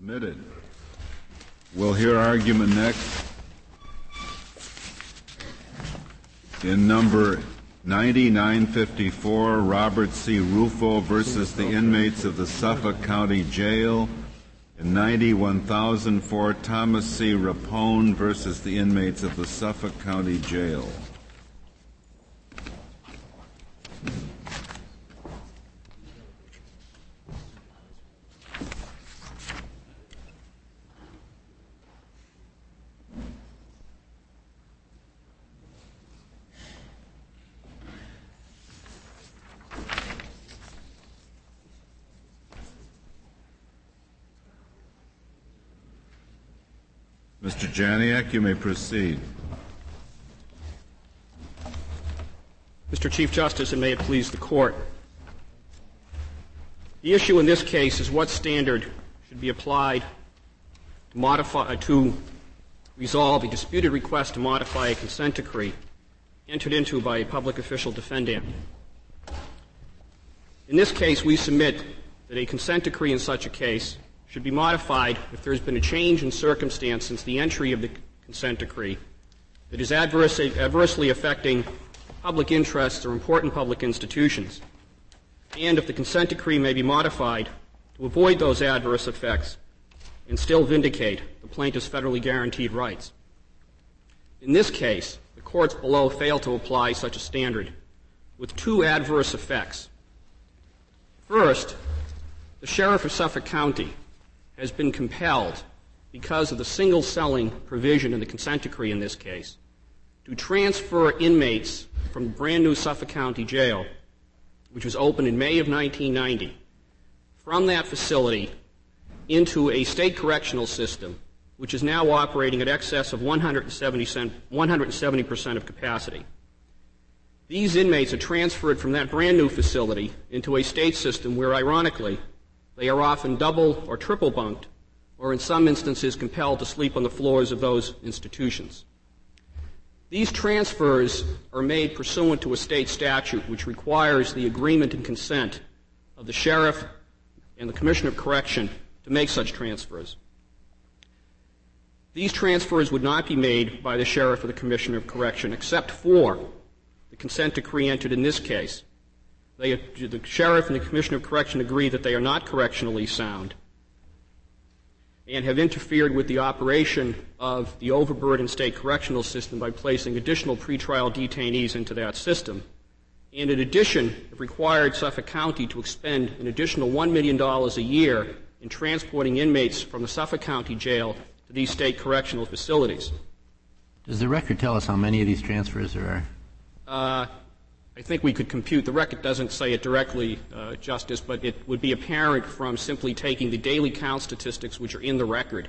Submitted. We'll hear argument next in number 9954, Robert C. Rufo versus the inmates of the Suffolk County Jail, and 91004, Thomas C. Rapone versus the inmates of the Suffolk County Jail. Mr. Janiak, you may proceed. Mr. Chief Justice, and may it please the court. The issue in this case is what standard should be applied to modify uh, to resolve a disputed request to modify a consent decree entered into by a public official defendant. In this case, we submit that a consent decree in such a case should be modified if there has been a change in circumstance since the entry of the consent decree that is adversely, affecting public interests or important public institutions, and if the consent decree may be modified to avoid those adverse effects and still vindicate the plaintiff's federally guaranteed rights. In this case, the courts below fail to apply such a standard with two adverse effects. First, the sheriff of Suffolk County has been compelled, because of the single celling provision in the consent decree in this case, to transfer inmates from the brand new Suffolk County Jail, which was opened in May of 1990, from that facility into a state correctional system, which is now operating at excess of 170, 170% of capacity. These inmates are transferred from that brand new facility into a state system where, ironically, they are often double or triple bunked, or in some instances compelled to sleep on the floors of those institutions. These transfers are made pursuant to a state statute which requires the agreement and consent of the sheriff and the commissioner of correction to make such transfers. These transfers would not be made by the sheriff or the commissioner of correction except for the consent decree entered in this case. They, the sheriff and the commissioner of correction agree that they are not correctionally sound and have interfered with the operation of the overburdened state correctional system by placing additional pretrial detainees into that system. And in addition, have required Suffolk County to expend an additional $1 million a year in transporting inmates from the Suffolk County jail to these state correctional facilities. Does the record tell us how many of these transfers there are? Uh, I think we could compute. The record doesn't say it directly, uh, Justice, but it would be apparent from simply taking the daily count statistics which are in the record.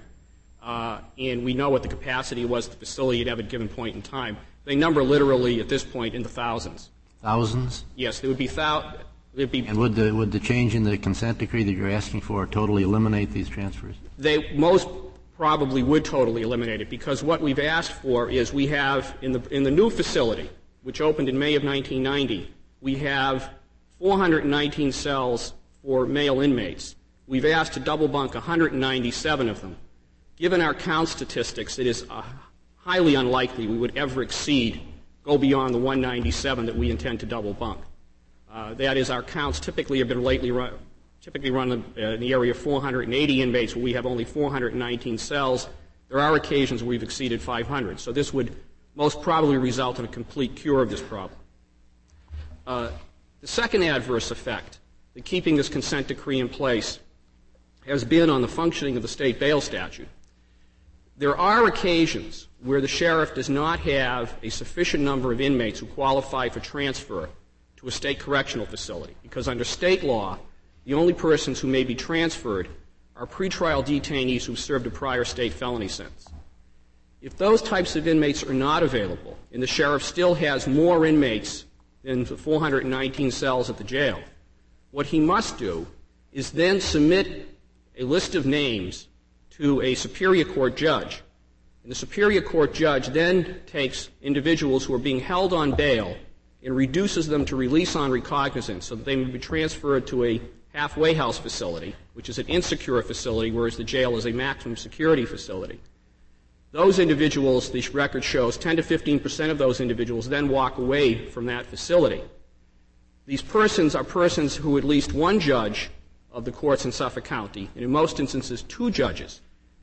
Uh, and we know what the capacity was at the facility at every given point in time. They number literally at this point in the thousands. Thousands? Yes, there would be thou- there'd be And would the, would the change in the consent decree that you're asking for totally eliminate these transfers? They most probably would totally eliminate it because what we've asked for is we have in the, in the new facility, which opened in May of 1990, we have 419 cells for male inmates. We've asked to double bunk 197 of them. Given our count statistics, it is uh, highly unlikely we would ever exceed, go beyond the 197 that we intend to double bunk. Uh, that is, our counts typically have been lately run, typically run in the area of 480 inmates where we have only 419 cells. There are occasions where we've exceeded 500. So this would most probably result in a complete cure of this problem. Uh, the second adverse effect that keeping this consent decree in place has been on the functioning of the state bail statute. There are occasions where the sheriff does not have a sufficient number of inmates who qualify for transfer to a state correctional facility because under state law, the only persons who may be transferred are pretrial detainees who've served a prior state felony sentence. If those types of inmates are not available, and the sheriff still has more inmates than the 419 cells at the jail, what he must do is then submit a list of names to a superior court judge. And the superior court judge then takes individuals who are being held on bail and reduces them to release on recognizance so that they may be transferred to a halfway house facility which is an insecure facility, whereas the jail is a maximum security facility. Those individuals, the record shows, 10 to 15 percent of those individuals then walk away from that facility. These persons are persons who at least one judge of the courts in Suffolk County, and in most instances two judges,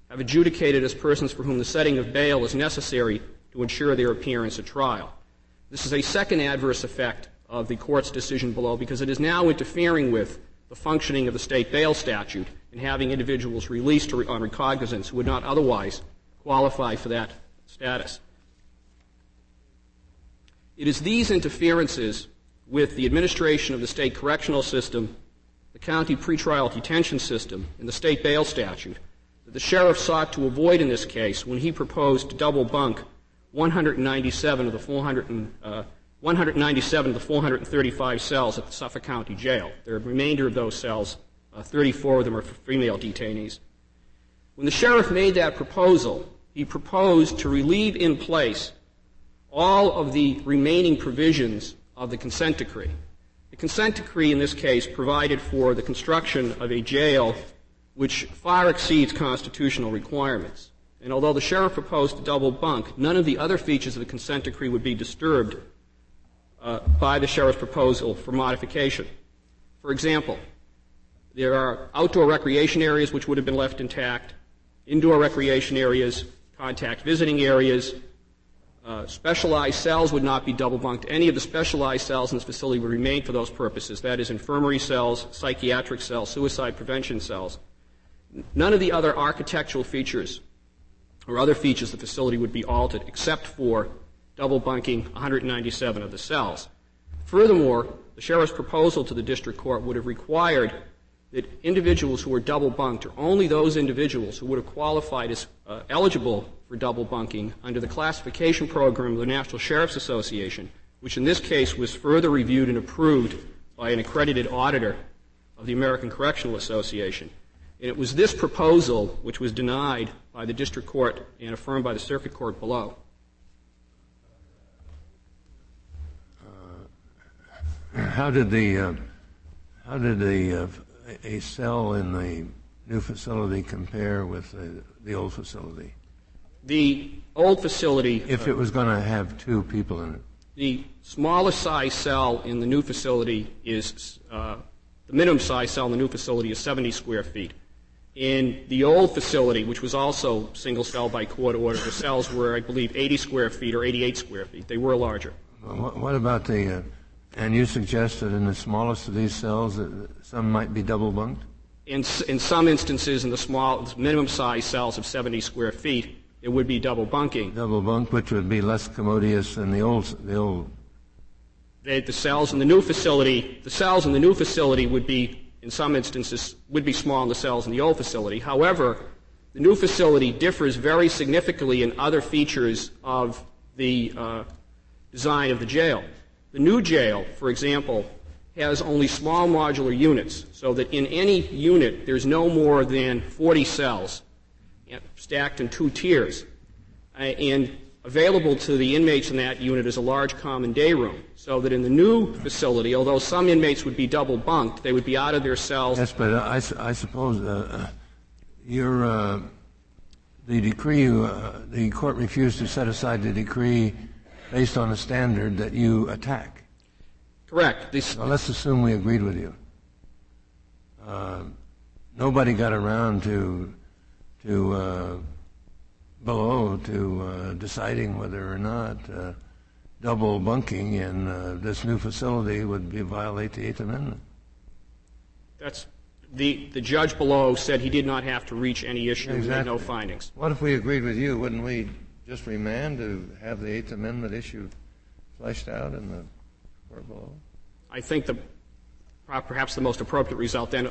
have adjudicated as persons for whom the setting of bail is necessary to ensure their appearance at trial. This is a second adverse effect of the court's decision below because it is now interfering with the functioning of the state bail statute and having individuals released on recognizance who would not otherwise qualify for that status. It is these interferences with the administration of the state correctional system, the county pretrial detention system, and the state bail statute that the sheriff sought to avoid in this case when he proposed to double bunk 197 of the 400 uh, 197 of the 435 cells at the Suffolk County Jail. The remainder of those cells, uh, 34 of them are for female detainees. When the sheriff made that proposal, he proposed to relieve in place all of the remaining provisions of the consent decree. The consent decree in this case provided for the construction of a jail which far exceeds constitutional requirements. And although the sheriff proposed to double bunk, none of the other features of the consent decree would be disturbed uh, by the sheriff's proposal for modification. For example, there are outdoor recreation areas which would have been left intact, indoor recreation areas, contact visiting areas. Uh, specialized cells would not be double bunked. Any of the specialized cells in this facility would remain for those purposes. That is, infirmary cells, psychiatric cells, suicide prevention cells. None of the other architectural features or other features of the facility would be altered except for double bunking 197 of the cells. Furthermore, the sheriff's proposal to the district court would have required that individuals who were double bunked, or only those individuals who would have qualified as uh, eligible for double bunking under the classification program of the National Sheriff's Association, which in this case was further reviewed and approved by an accredited auditor of the American Correctional Association. And it was this proposal which was denied by the district court and affirmed by the circuit court below. How did the uh, how did the uh, a cell in the new facility compare with the, the old facility? The old facility. If it was going to have two people in it. The smallest size cell in the new facility is uh, the minimum size cell in the new facility is 70 square feet. In the old facility, which was also single cell by court order, the cells were, I believe, 80 square feet or 88 square feet. They were larger. What about the uh, and you suggested in the smallest of these cells that some might be double bunked? In, in some instances, in the small, minimum size cells of 70 square feet, it would be double bunking. Double bunk, which would be less commodious than the old, the old. The, the cells in the new facility, the cells in the new facility would be, in some instances, would be smaller than the cells in the old facility. However, the new facility differs very significantly in other features of the uh, design of the jail. The new jail, for example, has only small modular units, so that in any unit there's no more than 40 cells stacked in two tiers. Uh, and available to the inmates in that unit is a large common day room, so that in the new facility, although some inmates would be double bunked, they would be out of their cells. Yes, but I, I suppose uh, uh, your uh, the decree, uh, the court refused to set aside the decree based on a standard that you attack. Correct. Well, let's assume we agreed with you. Uh, nobody got around to to uh, below to uh, deciding whether or not uh, double bunking in uh, this new facility would be violate the Eighth Amendment. That's the the judge below said he did not have to reach any issue. Exactly. no findings. What if we agreed with you? Wouldn't we just remand to have the Eighth Amendment issue fleshed out in the court below? I think the perhaps the most appropriate result then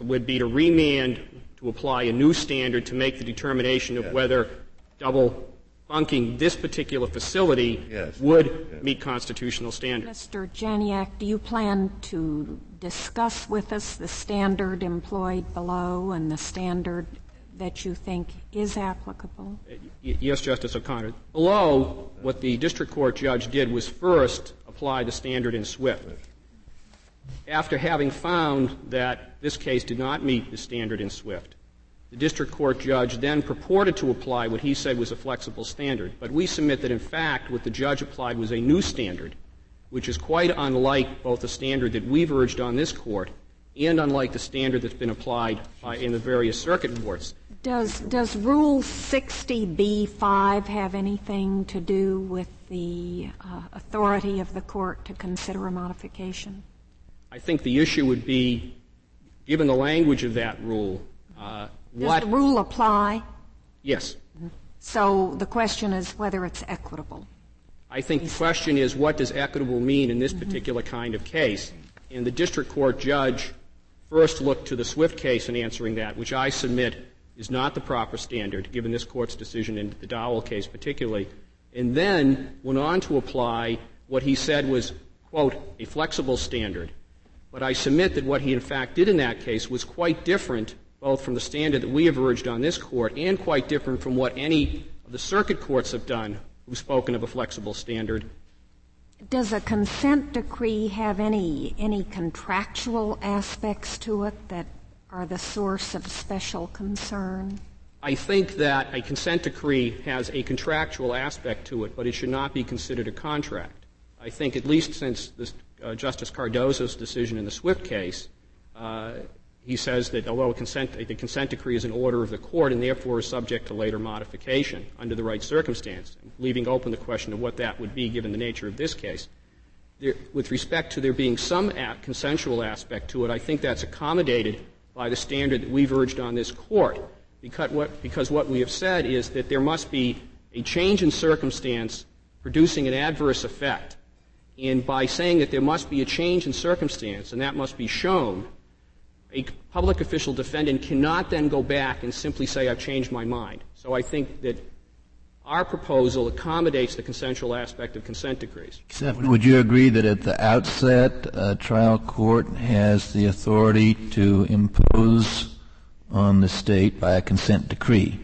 would be to remand to apply a new standard to make the determination of yes. whether double bunking this particular facility yes. would yes. meet constitutional standards. Mr. Janiak, do you plan to discuss with us the standard employed below and the standard that you think is applicable? Yes, Justice O'Connor. Below, what the district court judge did was first apply the standard in Swift. after having found that this case did not meet the standard in Swift, the district court judge then purported to apply what he said was a flexible standard. But we submit that, in fact, what the judge applied was a new standard, which is quite unlike both the standard that we've urged on this court and unlike the standard that's been applied by, in the various circuit courts. Does, does Rule 60B5 have anything to do with the uh, authority of the court to consider a modification? I think the issue would be, given the language of that rule, uh, what. Does the rule apply? Yes. So the question is whether it's equitable. I think the question is what does equitable mean in this mm-hmm. particular kind of case? And the district court judge first looked to the Swift case in answering that, which I submit is not the proper standard, given this court's decision in the Dowell case particularly, and then went on to apply what he said was, quote, a flexible standard. But I submit that what he in fact did in that case was quite different, both from the standard that we have urged on this court and quite different from what any of the circuit courts have done who've spoken of a flexible standard. Does a consent decree have any, any contractual aspects to it that are the source of special concern? I think that a consent decree has a contractual aspect to it, but it should not be considered a contract. I think, at least since this, uh, Justice Cardozo's decision in the Swift case, uh, he says that although consent, the consent decree is an order of the court and therefore is subject to later modification under the right circumstance, leaving open the question of what that would be given the nature of this case. There, with respect to there being some consensual aspect to it, I think that's accommodated by the standard that we've urged on this court. Because what, because what we have said is that there must be a change in circumstance producing an adverse effect. And by saying that there must be a change in circumstance and that must be shown, a public official defendant cannot then go back and simply say, I've changed my mind. So I think that our proposal accommodates the consensual aspect of consent decrees. Except, would you agree that at the outset, a trial court has the authority to impose on the state by a consent decree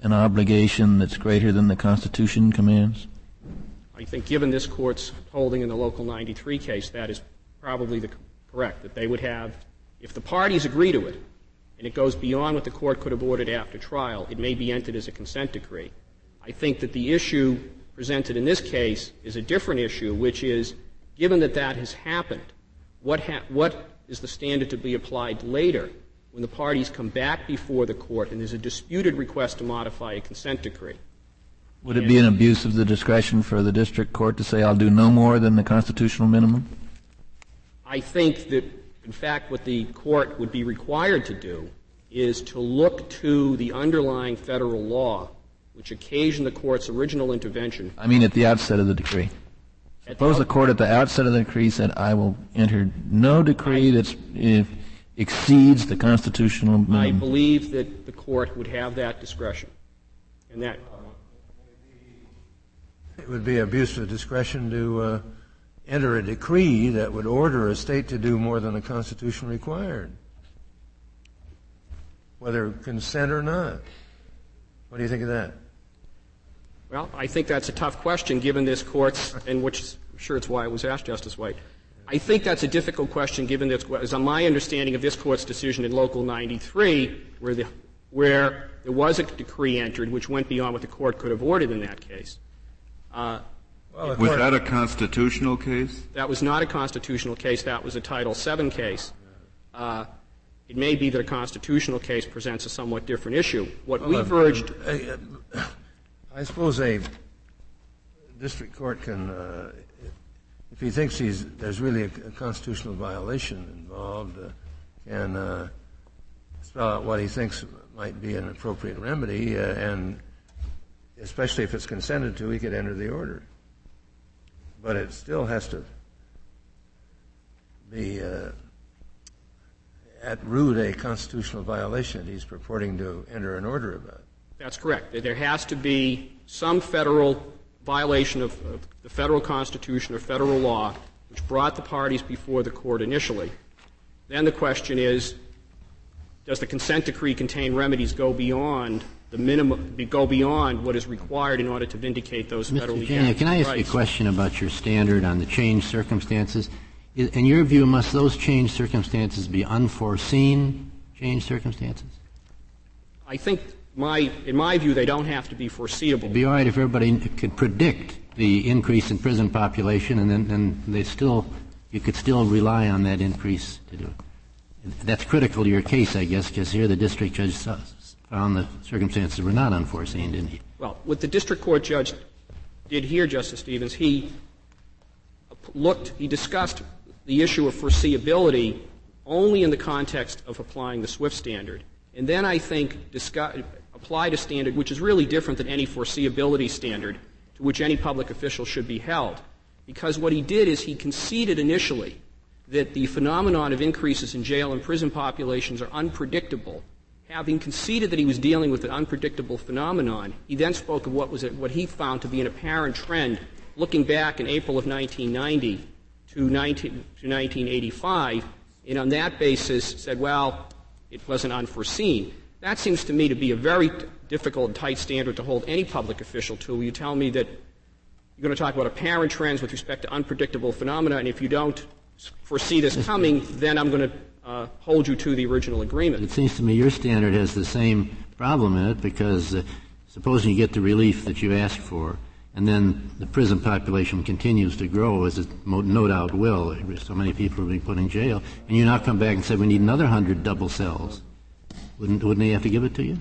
an obligation that's greater than the Constitution commands? I think, given this court's holding in the Local 93 case, that is probably the correct. That they would have, if the parties agree to it, and it goes beyond what the court could have ordered after trial, it may be entered as a consent decree. I think that the issue presented in this case is a different issue, which is, given that that has happened, what, ha- what is the standard to be applied later when the parties come back before the court and there's a disputed request to modify a consent decree? Would it be an abuse of the discretion for the district court to say, I'll do no more than the constitutional minimum? I think that, in fact, what the court would be required to do is to look to the underlying federal law which occasioned the court's original intervention. I mean, at the outset of the decree. Suppose the court at the outset of the decree said, I will enter no decree that exceeds the constitutional minimum. I believe that the court would have that discretion. And that. It would be abuse of discretion to uh, enter a decree that would order a state to do more than the Constitution required, whether consent or not. What do you think of that? Well, I think that's a tough question given this court's, and which I'm sure it's why it was asked, Justice White. I think that's a difficult question given this, as on my understanding of this court's decision in Local 93, where, the, where there was a decree entered which went beyond what the court could have ordered in that case. Uh, well, was that a constitutional case? That was not a constitutional case. That was a Title VII case. Uh, it may be that a constitutional case presents a somewhat different issue. What well, we've urged. Uh, I suppose a district court can, uh, if he thinks he's, there's really a, a constitutional violation involved, uh, can uh, spell out what he thinks might be an appropriate remedy, uh, and especially if it's consented to, he could enter the order. But it still has to be uh, at root a constitutional violation he's purporting to enter an order about. That's correct. There has to be some federal violation of, of the federal constitution or federal law which brought the parties before the court initially. Then the question is, does the consent decree contain remedies go beyond the minimum, go beyond what is required in order to vindicate those Mr. federally can I ask rights? you a question about your standard on the changed circumstances? In your view, must those changed circumstances be unforeseen changed circumstances? I think my, in my view, they don't have to be foreseeable. It'd be all right if everybody could predict the increase in prison population, and then and they still you could still rely on that increase to do it. That's critical to your case, I guess, because here the district judge found the circumstances were not unforeseen, didn't he? Well, what the district court judge did here, Justice Stevens, he looked, he discussed the issue of foreseeability only in the context of applying the SWIFT standard. And then I think discuss, applied a standard which is really different than any foreseeability standard to which any public official should be held. Because what he did is he conceded initially that the phenomenon of increases in jail and prison populations are unpredictable. Having conceded that he was dealing with an unpredictable phenomenon, he then spoke of what was what he found to be an apparent trend looking back in April of 1990 to, 19, to 1985, and on that basis said, well, it wasn't unforeseen. That seems to me to be a very t- difficult and tight standard to hold any public official to. You tell me that you're going to talk about apparent trends with respect to unpredictable phenomena, and if you don't foresee this coming, then I'm going to uh, hold you to the original agreement. It seems to me your standard has the same problem in it because uh, supposing you get the relief that you asked for, and then the prison population continues to grow, as it no doubt will. So many people are being put in jail, and you now come back and say we need another hundred double cells. Wouldn't wouldn't they have to give it to you?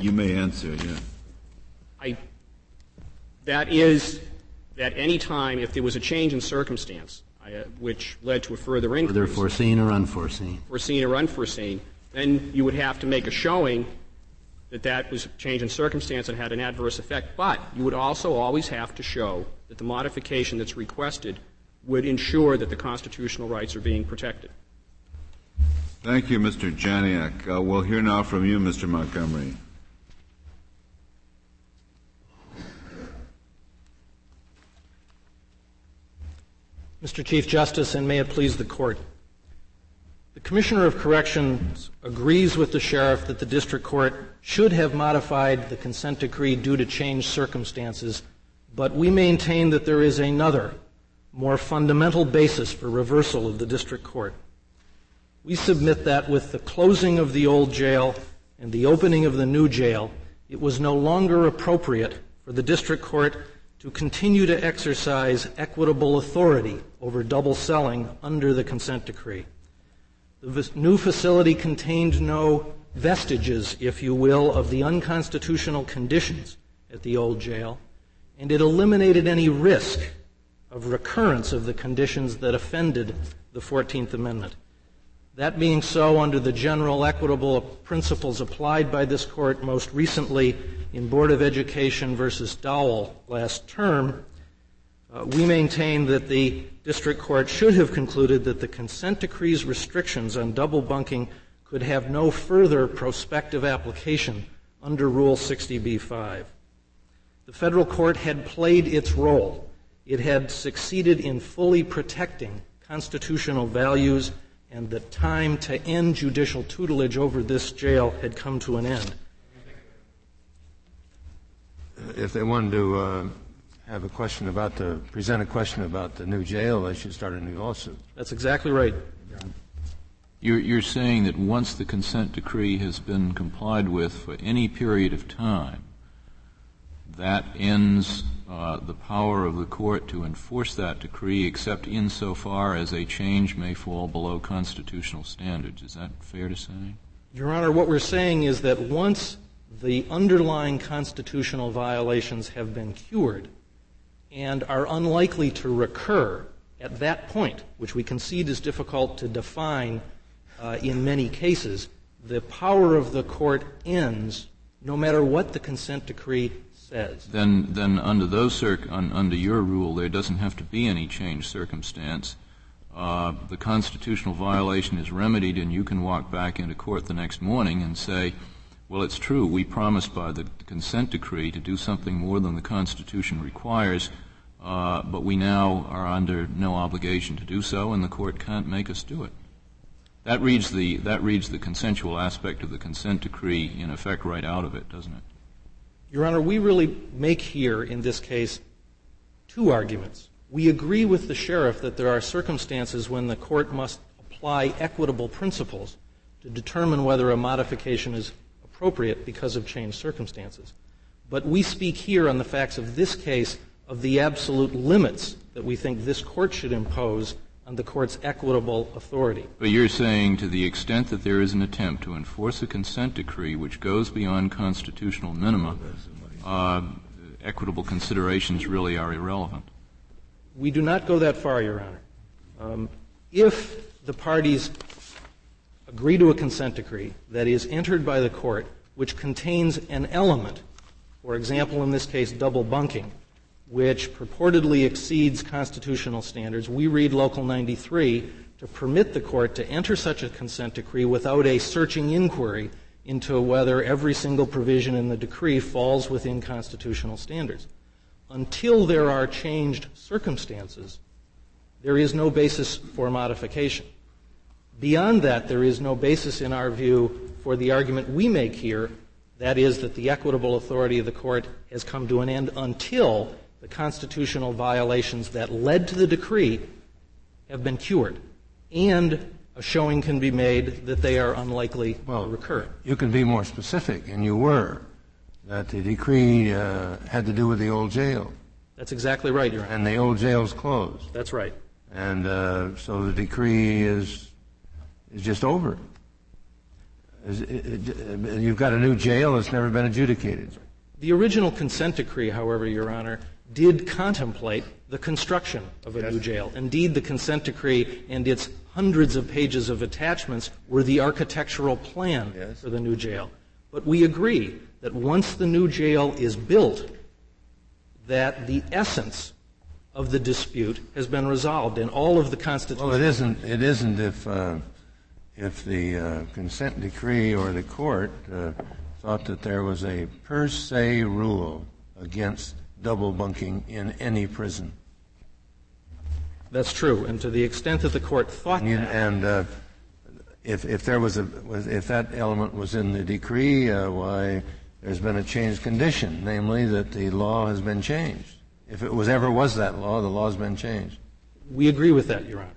You may answer, yeah. I, that is, at any time, if there was a change in circumstance, I, which led to a further increase, Whether foreseen or unforeseen. foreseen or unforeseen, then you would have to make a showing that that was a change in circumstance and had an adverse effect. But you would also always have to show that the modification that's requested would ensure that the constitutional rights are being protected. Thank you, Mr. Janiak. Uh, we'll hear now from you, Mr. Montgomery. Mr. Chief Justice, and may it please the Court. The Commissioner of Corrections agrees with the Sheriff that the District Court should have modified the consent decree due to changed circumstances, but we maintain that there is another, more fundamental basis for reversal of the District Court. We submit that with the closing of the old jail and the opening of the new jail, it was no longer appropriate for the District Court to continue to exercise equitable authority over double celling under the consent decree. The new facility contained no vestiges, if you will, of the unconstitutional conditions at the old jail, and it eliminated any risk of recurrence of the conditions that offended the 14th Amendment. That being so, under the general equitable principles applied by this court most recently in Board of Education versus Dowell last term, uh, we maintain that the district court should have concluded that the consent decree's restrictions on double bunking could have no further prospective application under Rule 60b-5. The federal court had played its role. It had succeeded in fully protecting constitutional values and the time to end judicial tutelage over this jail had come to an end. If they wanted to uh, have a question about the, present a question about the new jail, they should start a new lawsuit. That's exactly right. You're, you're saying that once the consent decree has been complied with for any period of time, that ends uh, the power of the court to enforce that decree, except insofar as a change may fall below constitutional standards. Is that fair to say? Your Honor, what we're saying is that once the underlying constitutional violations have been cured and are unlikely to recur at that point, which we concede is difficult to define uh, in many cases, the power of the court ends no matter what the consent decree says. Then, then under those un- under your rule, there doesn't have to be any changed circumstance. Uh, the constitutional violation is remedied, and you can walk back into court the next morning and say, "Well, it's true. We promised by the consent decree to do something more than the Constitution requires, uh, but we now are under no obligation to do so, and the court can't make us do it." That reads the that reads the consensual aspect of the consent decree in effect right out of it, doesn't it? Your Honor, we really make here in this case two arguments. We agree with the sheriff that there are circumstances when the court must apply equitable principles to determine whether a modification is appropriate because of changed circumstances. But we speak here on the facts of this case of the absolute limits that we think this court should impose on the court's equitable authority. But you're saying to the extent that there is an attempt to enforce a consent decree which goes beyond constitutional minima, uh, equitable considerations really are irrelevant. We do not go that far, Your Honor. Um, if the parties agree to a consent decree that is entered by the court which contains an element, for example, in this case, double bunking, which purportedly exceeds constitutional standards, we read Local 93 to permit the court to enter such a consent decree without a searching inquiry into whether every single provision in the decree falls within constitutional standards. Until there are changed circumstances, there is no basis for modification. Beyond that, there is no basis in our view for the argument we make here, that is, that the equitable authority of the court has come to an end until the constitutional violations that led to the decree have been cured and a showing can be made that they are unlikely well, to recur. You can be more specific, and you were, that the decree uh, had to do with the old jail. That's exactly right, Your Honor. And the old jail's closed. That's right. And uh, so the decree is is just over. You've got a new jail that's never been adjudicated. The original consent decree, however, Your Honor, did contemplate the construction of a yes. new jail. Indeed, the consent decree and its hundreds of pages of attachments were the architectural plan yes. for the new jail. But we agree that once the new jail is built, that the essence of the dispute has been resolved in all of the constitution. Well, it isn't. It isn't if uh, if the uh, consent decree or the court uh, thought that there was a per se rule against double bunking in any prison. That's true, and to the extent that the court thought and, that, and uh, if if there was a was, if that element was in the decree, uh, why there's been a changed condition, namely that the law has been changed. If it was ever was that law, the law's been changed. We agree with that, Your Honor.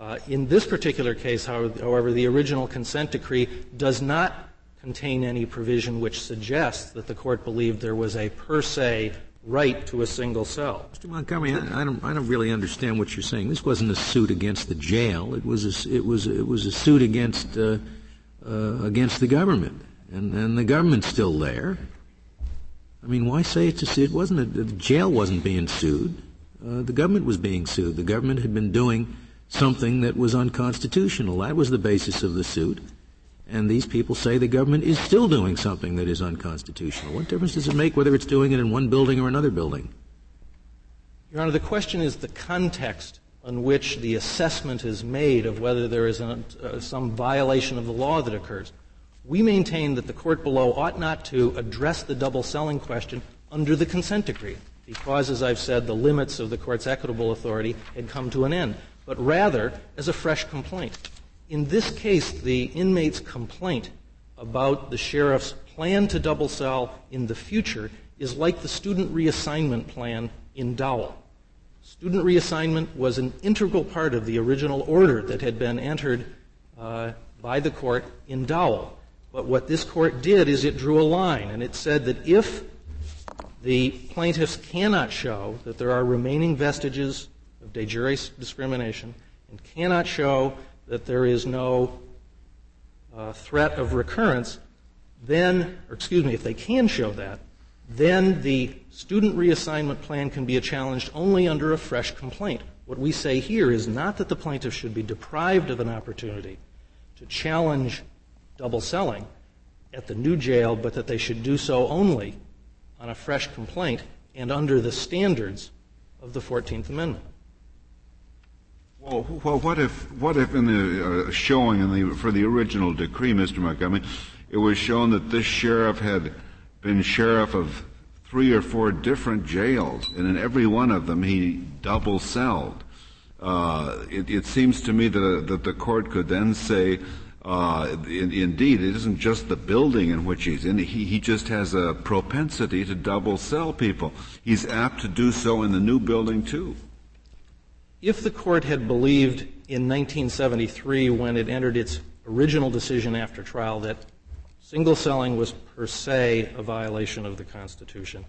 Uh, in this particular case, however, the original consent decree does not contain any provision which suggests that the court believed there was a per se right to a single cell. Mr. Montgomery, I, I, don't, I don't really understand what you're saying. This wasn't a suit against the jail. It was a, it was, it was a suit against, uh, uh, against the government. And, and the government's still there. I mean, why say it's a suit? It wasn't a, the jail wasn't being sued. Uh, the government was being sued. The government had been doing something that was unconstitutional. That was the basis of the suit. And these people say the government is still doing something that is unconstitutional. What difference does it make whether it's doing it in one building or another building? Your Honor, the question is the context on which the assessment is made of whether there is uh, some violation of the law that occurs. We maintain that the court below ought not to address the double celling question under the consent decree because, as I've said, the limits of the court's equitable authority had come to an end but rather as a fresh complaint. In this case, the inmate's complaint about the sheriff's plan to double cell in the future is like the student reassignment plan in Dowell. Student reassignment was an integral part of the original order that had been entered uh, by the court in Dowell. But what this court did is it drew a line, and it said that if the plaintiffs cannot show that there are remaining vestiges of de jure discrimination and cannot show that there is no uh, threat of recurrence, then, or excuse me, if they can show that, then the student reassignment plan can be challenged only under a fresh complaint. What we say here is not that the plaintiff should be deprived of an opportunity to challenge double celling at the new jail, but that they should do so only on a fresh complaint and under the standards of the 14th Amendment. Well, well, what if what if in the uh, showing in the for the original decree, Mr. Montgomery, it was shown that this sheriff had been sheriff of three or four different jails, and in every one of them he double celled. Uh, it, it, seems to me that, that the court could then say, uh, in, indeed, it isn't just the building in which he's in. He, he just has a propensity to double cell people. He's apt to do so in the new building too. If the court had believed in 1973 when it entered its original decision after trial that single celling was per se a violation of the Constitution,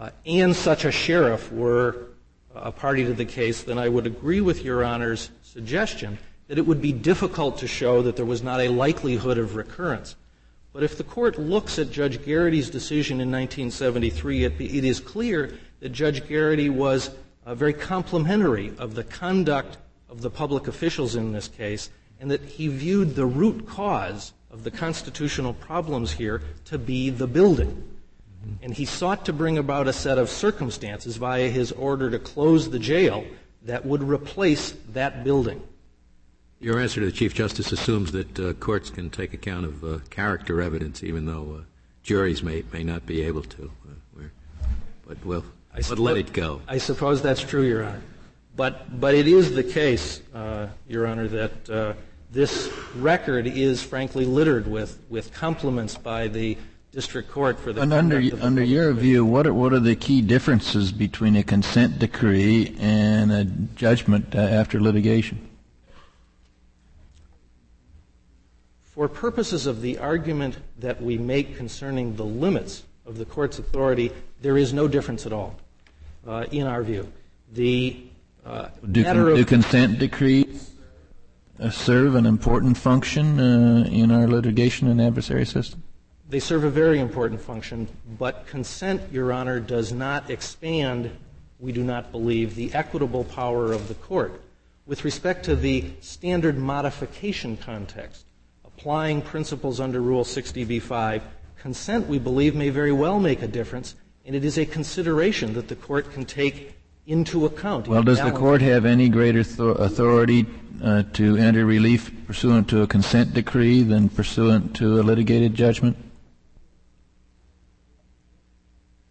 uh, and such a sheriff were a party to the case, then I would agree with Your Honor's suggestion that it would be difficult to show that there was not a likelihood of recurrence. But if the court looks at Judge Garrity's decision in 1973, it, it is clear that Judge Garrity was uh, very complimentary of the conduct of the public officials in this case, and that he viewed the root cause of the constitutional problems here to be the building. And he sought to bring about a set of circumstances via his order to close the jail that would replace that building. Your answer to the Chief Justice assumes that uh, courts can take account of uh, character evidence, even though uh, juries may, may not be able to. Uh, but we'll I but let it go. I suppose that's true, Your Honor. But, but it is the case, uh, Your Honor, that uh, this record is frankly littered with, with compliments by the district court for the. And under under your view, what are, what are the key differences between a consent decree and a judgment uh, after litigation? For purposes of the argument that we make concerning the limits of the court's authority, there is no difference at all uh, in our view. The uh, do, matter do consent decrees serve an important function uh, in our litigation and adversary system? They serve a very important function, but consent, Your Honor, does not expand, we do not believe, the equitable power of the court. With respect to the standard modification context, applying principles under Rule 60b-5, consent, we believe, may very well make a difference and it is a consideration that the court can take into account. Well, does the court have any greater authority uh, to enter relief pursuant to a consent decree than pursuant to a litigated judgment?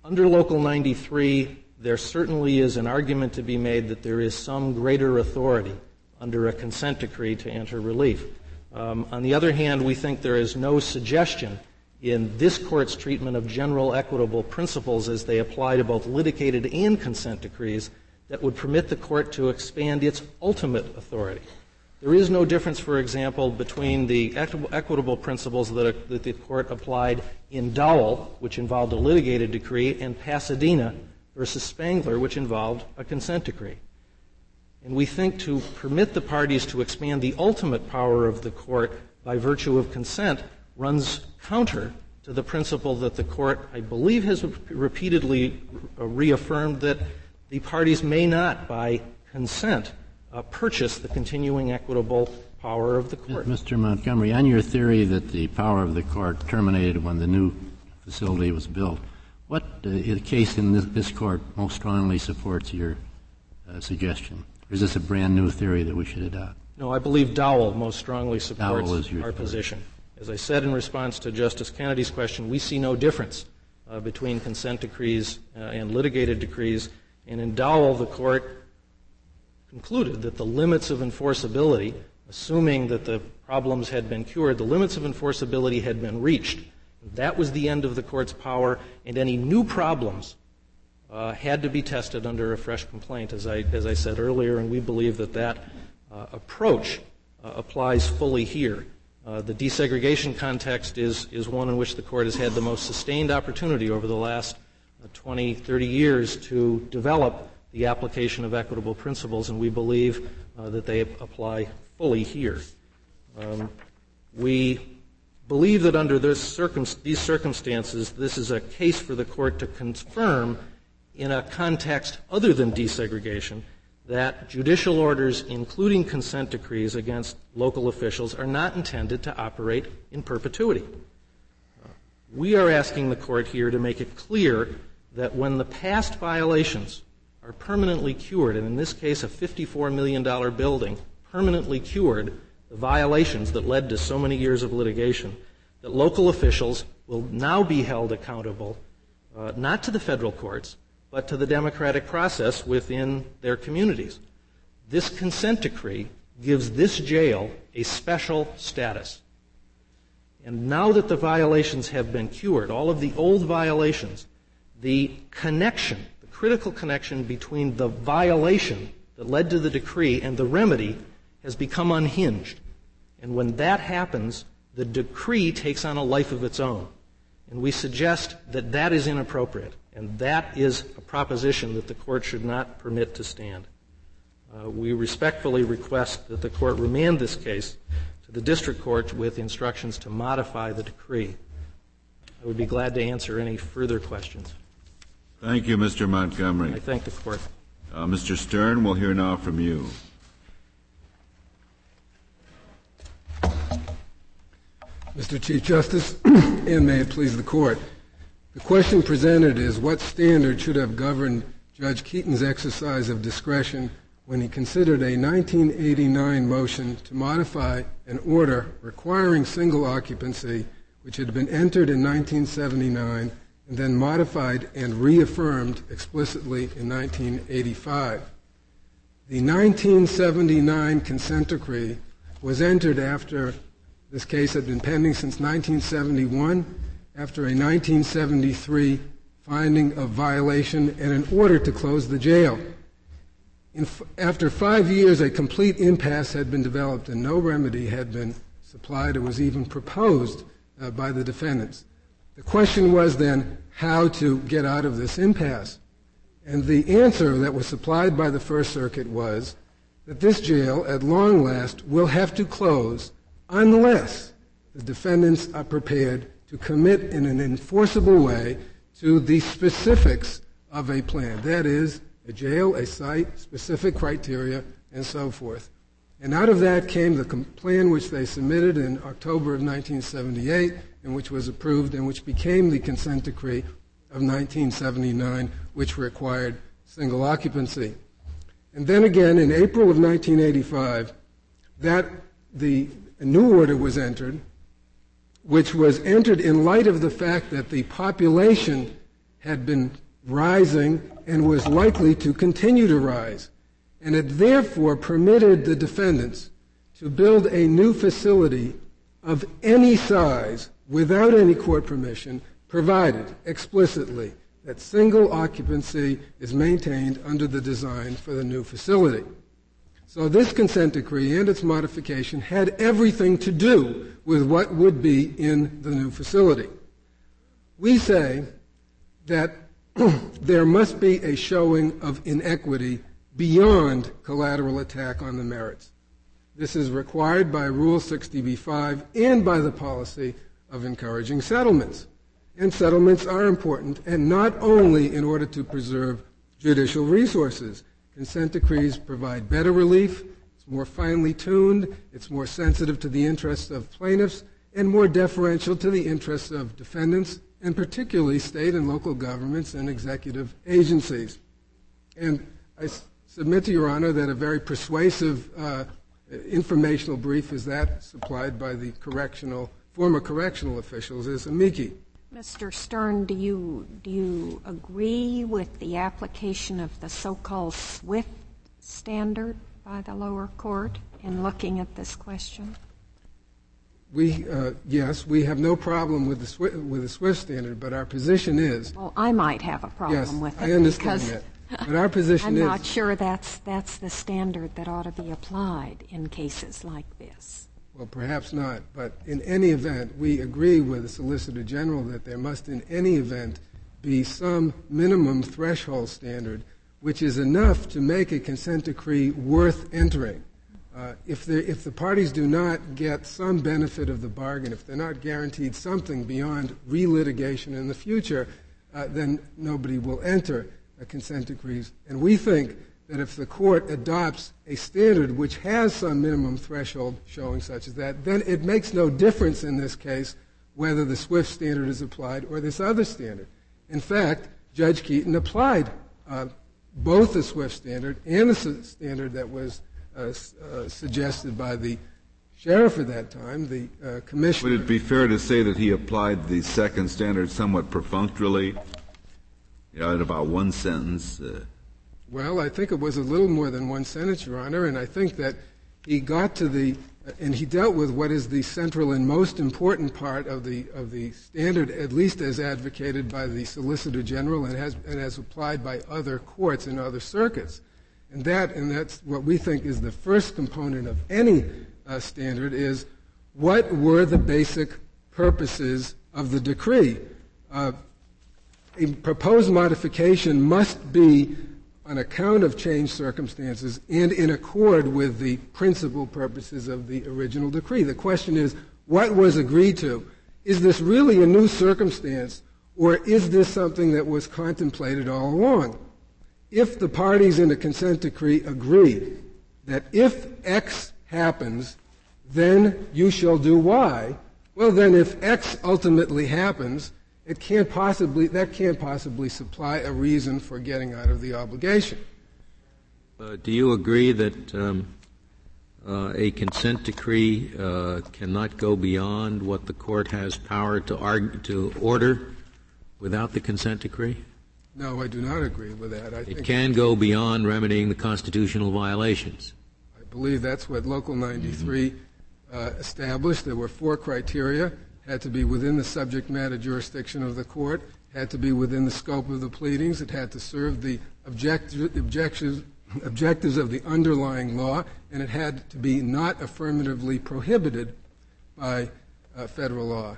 Under Local 93, there certainly is an argument to be made that there is some greater authority under a consent decree to enter relief. Um, on the other hand, we think there is no suggestion in this court's treatment of general equitable principles as they apply to both litigated and consent decrees that would permit the court to expand its ultimate authority. There is no difference, for example, between the equitable principles that, that the court applied in Dowell, which involved a litigated decree, and Pasadena versus Spangler, which involved a consent decree. And we think to permit the parties to expand the ultimate power of the court by virtue of consent runs counter to the principle that the court, I believe, has repeatedly reaffirmed that the parties may not, by consent, uh, purchase the continuing equitable power of the court. Mr. Montgomery, on your theory that the power of the court terminated when the new facility was built, what uh, case in this, this, court most strongly supports your uh, suggestion? Or is this a brand new theory that we should adopt? No, I believe Dowell most strongly supports our position. As I said in response to Justice Kennedy's question, we see no difference uh, between consent decrees uh, and litigated decrees. And in Dowell, the court concluded that the limits of enforceability, assuming that the problems had been cured, the limits of enforceability had been reached. That was the end of the court's power, and any new problems uh, had to be tested under a fresh complaint, as I, as I said earlier, and we believe that that uh, approach uh, applies fully here. Uh, the desegregation context is, is one in which the court has had the most sustained opportunity over the last uh, 20, 30 years to develop the application of equitable principles, and we believe uh, that they apply fully here. Um, we believe that under circum- these circumstances, this is a case for the court to confirm in a context other than desegregation that judicial orders, including consent decrees against local officials, are not intended to operate in perpetuity. We are asking the court here to make it clear that when the past violations are permanently cured, and in this case a $54 million building permanently cured the violations that led to so many years of litigation, that local officials will now be held accountable uh, not to the federal courts, but to the democratic process within their communities. This consent decree gives this jail a special status. And now that the violations have been cured, all of the old violations, the connection, the critical connection between the violation that led to the decree and the remedy has become unhinged. And when that happens, the decree takes on a life of its own. And we suggest that that is inappropriate, and that is a proposition that the court should not permit to stand. Uh, we respectfully request that the court remand this case to the district court with instructions to modify the decree. I would be glad to answer any further questions. Thank you, Mr. Montgomery. I thank the court. Uh, Mr. Stern, we'll hear now from you. Mr. Chief Justice, and may it please the court. The question presented is what standard should have governed Judge Keeton's exercise of discretion when he considered a 1989 motion to modify an order requiring single occupancy, which had been entered in 1979 and then modified and reaffirmed explicitly in 1985. The 1979 consent decree was entered after this case had been pending since 1971 after a 1973 finding of violation and an order to close the jail. F- after five years, a complete impasse had been developed and no remedy had been supplied or was even proposed uh, by the defendants. The question was then how to get out of this impasse. And the answer that was supplied by the First Circuit was that this jail, at long last, will have to close unless the defendants are prepared to commit in an enforceable way to the specifics of a plan. That is, a jail, a site, specific criteria, and so forth. And out of that came the plan which they submitted in October of 1978 and which was approved and which became the consent decree of 1979, which required single occupancy. And then again, in April of 1985, that the new order was entered, which was entered in light of the fact that the population had been rising and was likely to continue to rise. And it therefore permitted the defendants to build a new facility of any size without any court permission, provided explicitly that single occupancy is maintained under the design for the new facility. So this consent decree and its modification had everything to do with what would be in the new facility. We say that there must be a showing of inequity beyond collateral attack on the merits. This is required by Rule 60b-5 and by the policy of encouraging settlements. And settlements are important, and not only in order to preserve judicial resources. Consent decrees provide better relief, it's more finely tuned, it's more sensitive to the interests of plaintiffs, and more deferential to the interests of defendants, and particularly state and local governments and executive agencies. And I submit to Your Honor that a very persuasive uh, informational brief is that supplied by the correctional, former correctional officials as amici. Mr. Stern, do you, do you agree with the application of the so-called SWIFT standard by the lower court in looking at this question? We, uh, yes, we have no problem with the, SWIFT, with the SWIFT standard, but our position is. Well, I might have a problem yes, with it. I understand that. But our position I'm is. I'm not sure that's, that's the standard that ought to be applied in cases like this. Well, perhaps not, but in any event, we agree with the Solicitor General that there must, in any event, be some minimum threshold standard which is enough to make a consent decree worth entering. Uh, if, if, the parties do not get some benefit of the bargain, if they're not guaranteed something beyond relitigation in the future, uh, then nobody will enter a consent decrees. And we think that if the court adopts a standard which has some minimum threshold showing such as that, then it makes no difference in this case whether the SWIFT standard is applied or this other standard. In fact, Judge Keeton applied uh, both the SWIFT standard and the standard that was uh, uh, suggested by the sheriff at that time, the uh, commissioner. Would it be fair to say that he applied the second standard somewhat perfunctorily, you know, in about one sentence? Well, I think it was a little more than one sentence, Your Honor, and I think that he got to the and he dealt with what is the central and most important part of the of the standard, at least as advocated by the Solicitor General and has and as applied by other courts in other circuits. And that, and that's what we think is the first component of any uh, standard, is what were the basic purposes of the decree? Uh, a proposed modification must be on account of changed circumstances and in accord with the principal purposes of the original decree. The question is, what was agreed to? Is this really a new circumstance, or is this something that was contemplated all along? If the parties in the consent decree agree that if X happens, then you shall do Y, well, then if X ultimately happens, it can't possibly, that can't possibly supply a reason for getting out of the obligation. Uh, do you agree that um, uh, a consent decree uh, cannot go beyond what the court has power to, argue, to order without the consent decree? No, I do not agree with that. I it can go beyond remedying the constitutional violations. I believe that's what Local 93 mm-hmm. uh, established. There were four criteria had to be within the subject matter jurisdiction of the court, had to be within the scope of the pleadings, it had to serve the object- objectives, objectives of the underlying law, and it had to be not affirmatively prohibited by uh, federal law.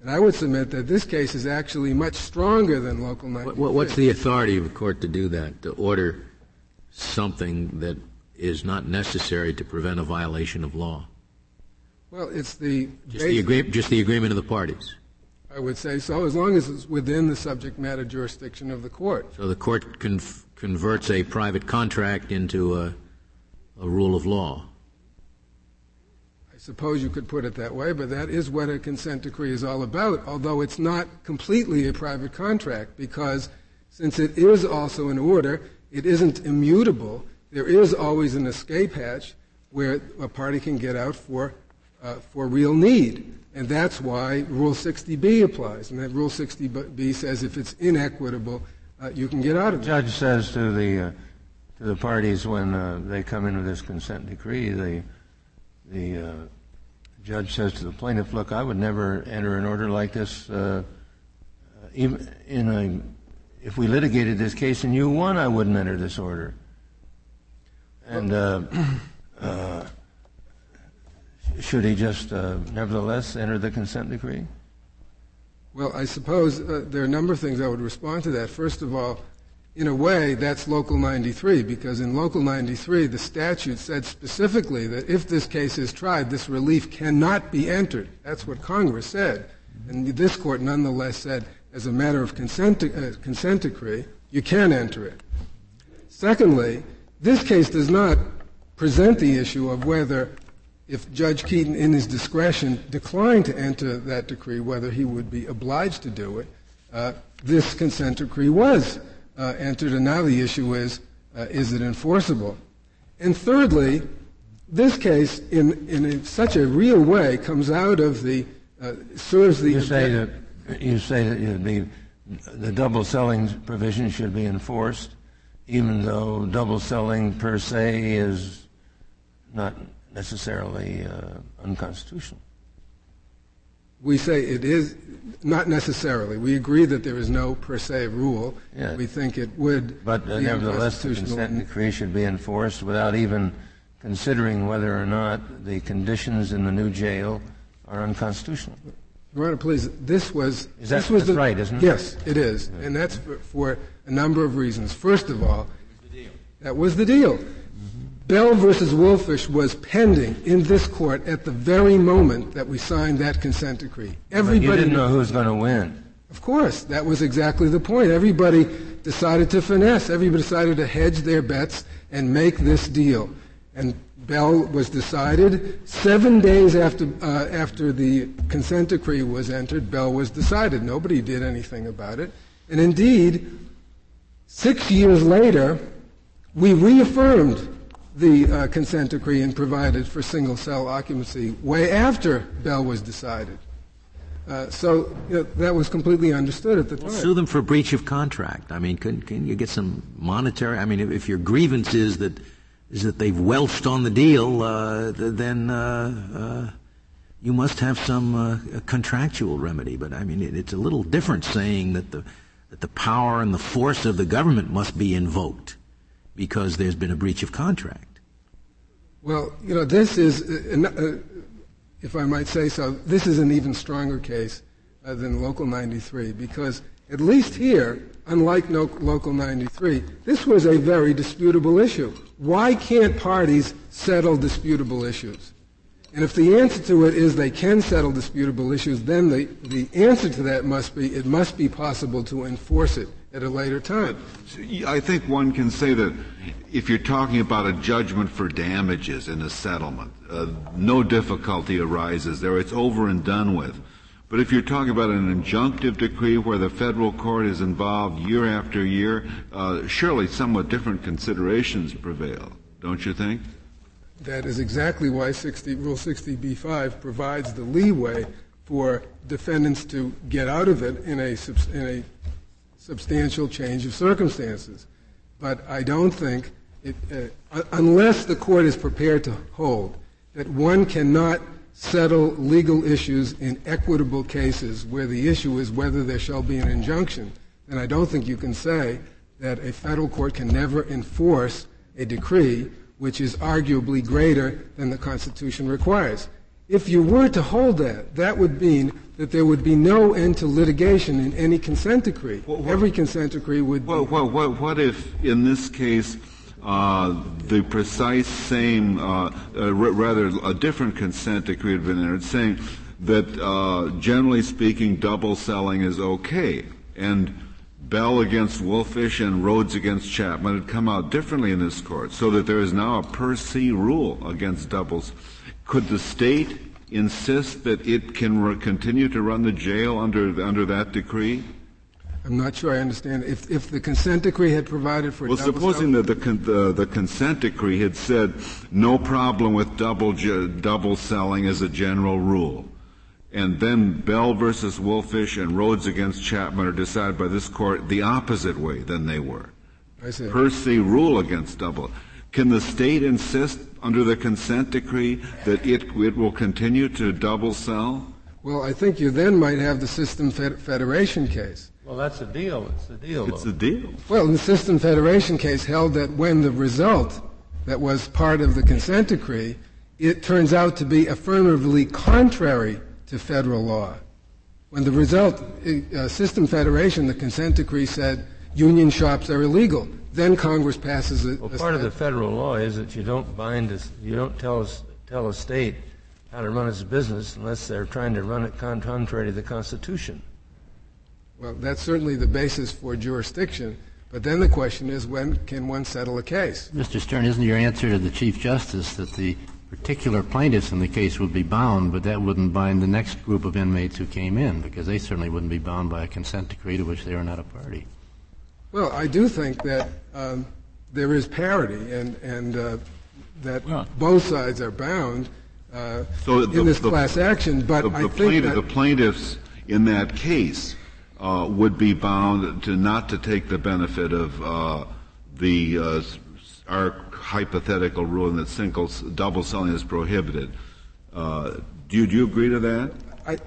And I would submit that this case is actually much stronger than Local 93. What, what's the authority of a court to do that, to order something that is not necessary to prevent a violation of law? Well, it's the just the, agree- just the agreement of the parties. I would say so, as long as it's within the subject matter jurisdiction of the court. So the court conf- converts a private contract into a, a rule of law. I suppose you could put it that way, but that is what a consent decree is all about, although it's not completely a private contract, because since it is also an order, it isn't immutable. There is always an escape hatch where a party can get out for uh, for real need. And that's why Rule 60B applies. And that Rule 60B says if it's inequitable, uh, you can get out of it. The judge says to the, uh, to the parties when uh, they come into this consent decree, the, the uh, judge says to the plaintiff, look, I would never enter an order like this even in a, if we litigated this case and you won, I wouldn't enter this order. And should he just uh, nevertheless enter the consent decree? Well, I suppose uh, there are a number of things I would respond to that. First of all, in a way, that's Local 93, because in Local 93, the statute said specifically that if this case is tried, this relief cannot be entered. That's what Congress said. And this court nonetheless said, as a matter of consent, uh, consent decree, you can enter it. Secondly, this case does not present the issue of whether if Judge Keeton, in his discretion, declined to enter that decree, whether he would be obliged to do it, uh, this consent decree was uh, entered, and now the issue is, uh, is it enforceable? And thirdly, this case, in, in a, such a real way, comes out of the, uh, serves the. You say that, you say that the, the double celling provision should be enforced, even though double celling per se is not necessarily uh, unconstitutional. We say it is not necessarily. We agree that there is no per se rule. Yeah. We think it would. But uh, nevertheless, the consent decree should be enforced without even considering whether or not the conditions in the new jail are unconstitutional. Your Honor, please. This was. Is that this was the, right? Isn't it? Yes, it is, yeah. and that's for, for, a number of reasons. First of all, that was the deal. Bell versus Wolfish was pending in this court at the very moment that we signed that consent decree. Everybody but you didn't know who was going to win. Of course, that was exactly the point. Everybody decided to finesse. Everybody decided to hedge their bets and make this deal. And Bell was decided. Seven days after uh, after the consent decree was entered, Bell was decided. Nobody did anything about it. And indeed, six years later, we reaffirmed the uh, consent decree and provided for single cell occupancy way after Bell was decided. Uh, so you know, that was completely understood at the time. Well, sue them for breach of contract. I mean, can, can you get some monetary? I mean, if, if your grievance is that is that they've welched on the deal, uh, then uh, uh, you must have some uh, contractual remedy. But I mean, it, it's a little different saying that the that the power and the force of the government must be invoked because there's been a breach of contract. Well, you know, this is, uh, uh, if I might say so, this is an even stronger case uh, than Local 93 because at least here, unlike Local 93, this was a very disputable issue. Why can't parties settle disputable issues? And if the answer to it is they can settle disputable issues, then the, the answer to that must be it must be possible to enforce it at a later time. I think one can say that if you're talking about a judgment for damages in a settlement, uh, no difficulty arises there. It's over and done with. But if you're talking about an injunctive decree where the federal court is involved year after year, uh, surely somewhat different considerations prevail, don't you think? That is exactly why 60, Rule 60b-5 provides the leeway for defendants to get out of it in a, in a substantial change of circumstances. But I don't think, it, uh, unless the court is prepared to hold that one cannot settle legal issues in equitable cases where the issue is whether there shall be an injunction, then I don't think you can say that a federal court can never enforce a decree which is arguably greater than the Constitution requires. If you were to hold that, that would mean that there would be no end to litigation in any consent decree. What, what, Every consent decree would. What, what, what if, in this case, uh, the precise same, uh, uh, r- rather a different consent decree had been entered, saying that uh, generally speaking, double celling is okay, and Bell against Wolfish and Rhodes against Chapman had come out differently in this court, so that there is now a per se rule against doubles. Could the state insist that it can re- continue to run the jail under under that decree? I'm not sure I understand. If, if the consent decree had provided for well, supposing that the, con- the, the consent decree had said no problem with double double celling as a general rule, and then Bell versus Wolfish and Rhodes against Chapman are decided by this court the opposite way than they were. I see. Per se rule against double. Can the state insist under the consent decree that it, it will continue to double cell? Well, I think you then might have the system federation case. Well, that's a deal. It's a deal. It's a deal. Well, the system federation case held that when the result that was part of the consent decree, it turns out to be affirmatively contrary to federal law. When the result, uh, System Federation, the consent decree said union shops are illegal. Then Congress passes a. Well, part of the federal law is that you don't bind us, you don't tell us, tell a state how to run its business unless they're trying to run it contrary to the Constitution. Well, that's certainly the basis for jurisdiction. But then the question is, when can one settle a case? Mr. Stern, isn't your answer to the Chief Justice that the particular plaintiffs in the case would be bound, but that wouldn't bind the next group of inmates who came in, because they certainly wouldn't be bound by a consent decree to which they are not a party. Well, I do think that um, there is parity, and and uh, that well, both sides are bound uh, so the, in this the, class action. But the, I think plaintiff, that the plaintiffs in that case uh, would be bound to not to take the benefit of uh, the uh, our hypothetical ruling that single, double celling is prohibited. Uh, do, you, do you agree to that? I,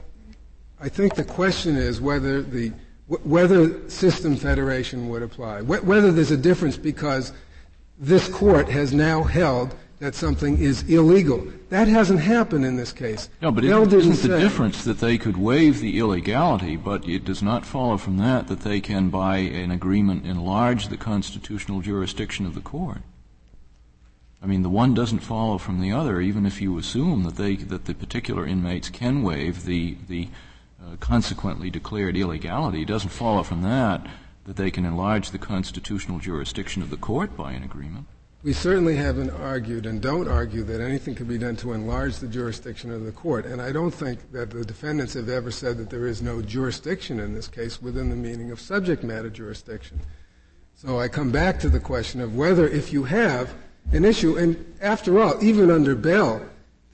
I think the question is whether the whether system federation would apply, whether there's a difference because this court has now held that something is illegal. That hasn't happened in this case. No, but Bell it isn't the say, difference that they could waive the illegality, but it does not follow from that that they can, by an agreement, enlarge the constitutional jurisdiction of the court. I mean, the one doesn't follow from the other, even if you assume that they that the particular inmates can waive the the consequently declared illegality. It doesn't follow from that that they can enlarge the constitutional jurisdiction of the court by an agreement. We certainly haven't argued and don't argue that anything can be done to enlarge the jurisdiction of the court. And I don't think that the defendants have ever said that there is no jurisdiction in this case within the meaning of subject matter jurisdiction. So I come back to the question of whether, if you have an issue. And after all, even under Bell,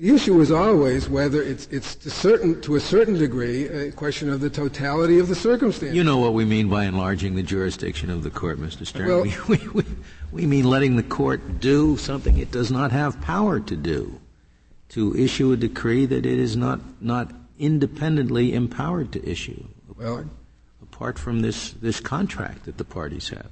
the issue is always whether it's, it's to, certain, to a certain degree a question of the totality of the circumstances. You know what we mean by enlarging the jurisdiction of the court, Mr. Stern. Well, we, we, we, we mean letting the court do something it does not have power to do, to issue a decree that it is not, not independently empowered to issue, apart, well, apart from this, this contract that the parties have.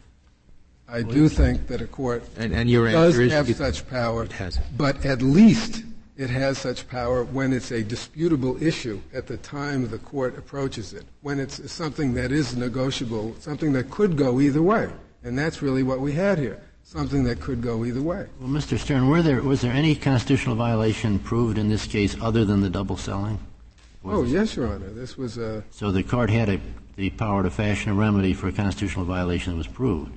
I do think that a court And, and your does have such power, It has but at least it has such power when it's a disputable issue at the time the court approaches it, when it's something that is negotiable, something that could go either way. And that's really what we had here, something that could go either way. Well, Mr. Stern, were there, was there any constitutional violation proved in this case other than the double celling? Oh, yes, Your Honor, this was a, So the court had a, the power to fashion a remedy for a constitutional violation that was proved.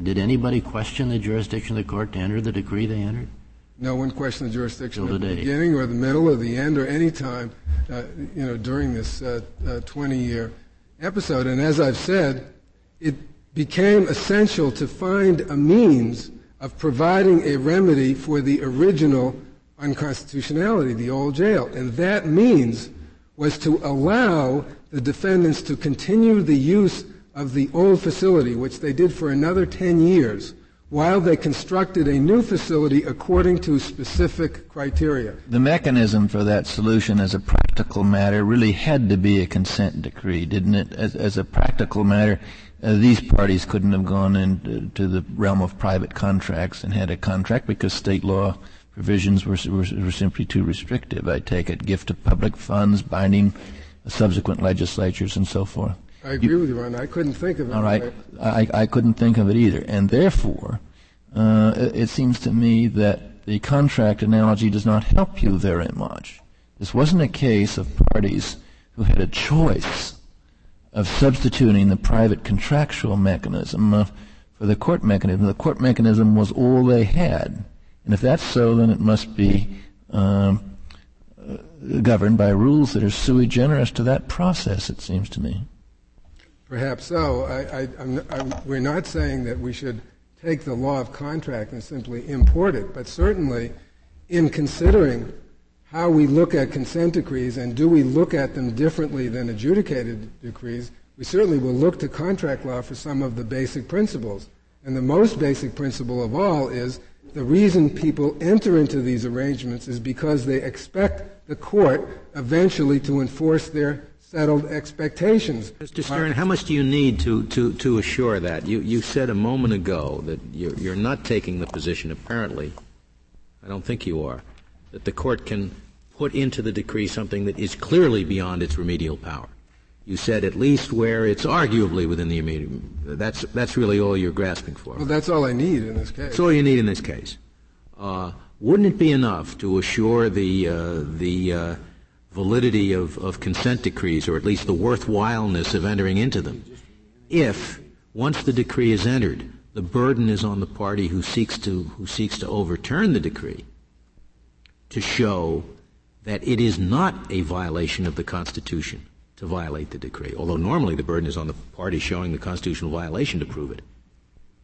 Did anybody question the jurisdiction of the court to enter the decree they entered? No one questioned the jurisdiction at the beginning or the middle or the end or any time, uh, you know, during this uh, uh, 20-year episode. And as I've said, it became essential to find a means of providing a remedy for the original unconstitutionality, the old jail. And that means was to allow the defendants to continue the use of the old facility, which they did for another 10 years, while they constructed a new facility according to specific criteria. The mechanism for that solution as a practical matter really had to be a consent decree, didn't it? As, as a practical matter, uh, these parties couldn't have gone into the realm of private contracts and had a contract because state law provisions were, were, were simply too restrictive. I take it, gift of public funds, binding subsequent legislatures and so forth. I agree with you, Ron. I couldn't think of it. All right. I, I couldn't think of it either. And therefore, uh, it, it seems to me that the contract analogy does not help you very much. This wasn't a case of parties who had a choice of substituting the private contractual mechanism uh, for the court mechanism. The court mechanism was all they had. And if that's so, then it must be um, uh, governed by rules that are sui generis to that process, it seems to me. Perhaps so. I, I, I'm, we're not saying that we should take the law of contract and simply import it, but certainly in considering how we look at consent decrees and do we look at them differently than adjudicated decrees, we certainly will look to contract law for some of the basic principles. And the most basic principle of all is the reason people enter into these arrangements is because they expect the court eventually to enforce their settled expectations. Mr. Stern, how much do you need to, to, to assure that? You, you said a moment ago that you're, you're not taking the position, apparently, I don't think you are, that the court can put into the decree something that is clearly beyond its remedial power. You said at least where it's arguably within the immediate. That's, that's really all you're grasping for. Well, that's all I need in this case. That's all you need in this case. Uh, wouldn't it be enough to assure the, uh, the, uh, validity of, of consent decrees, or at least the worthwhileness of entering into them, if once the decree is entered, the burden is on the party who seeks to who seeks to overturn the decree to show that it is not a violation of the Constitution to violate the decree. Although normally the burden is on the party showing the constitutional violation to prove it.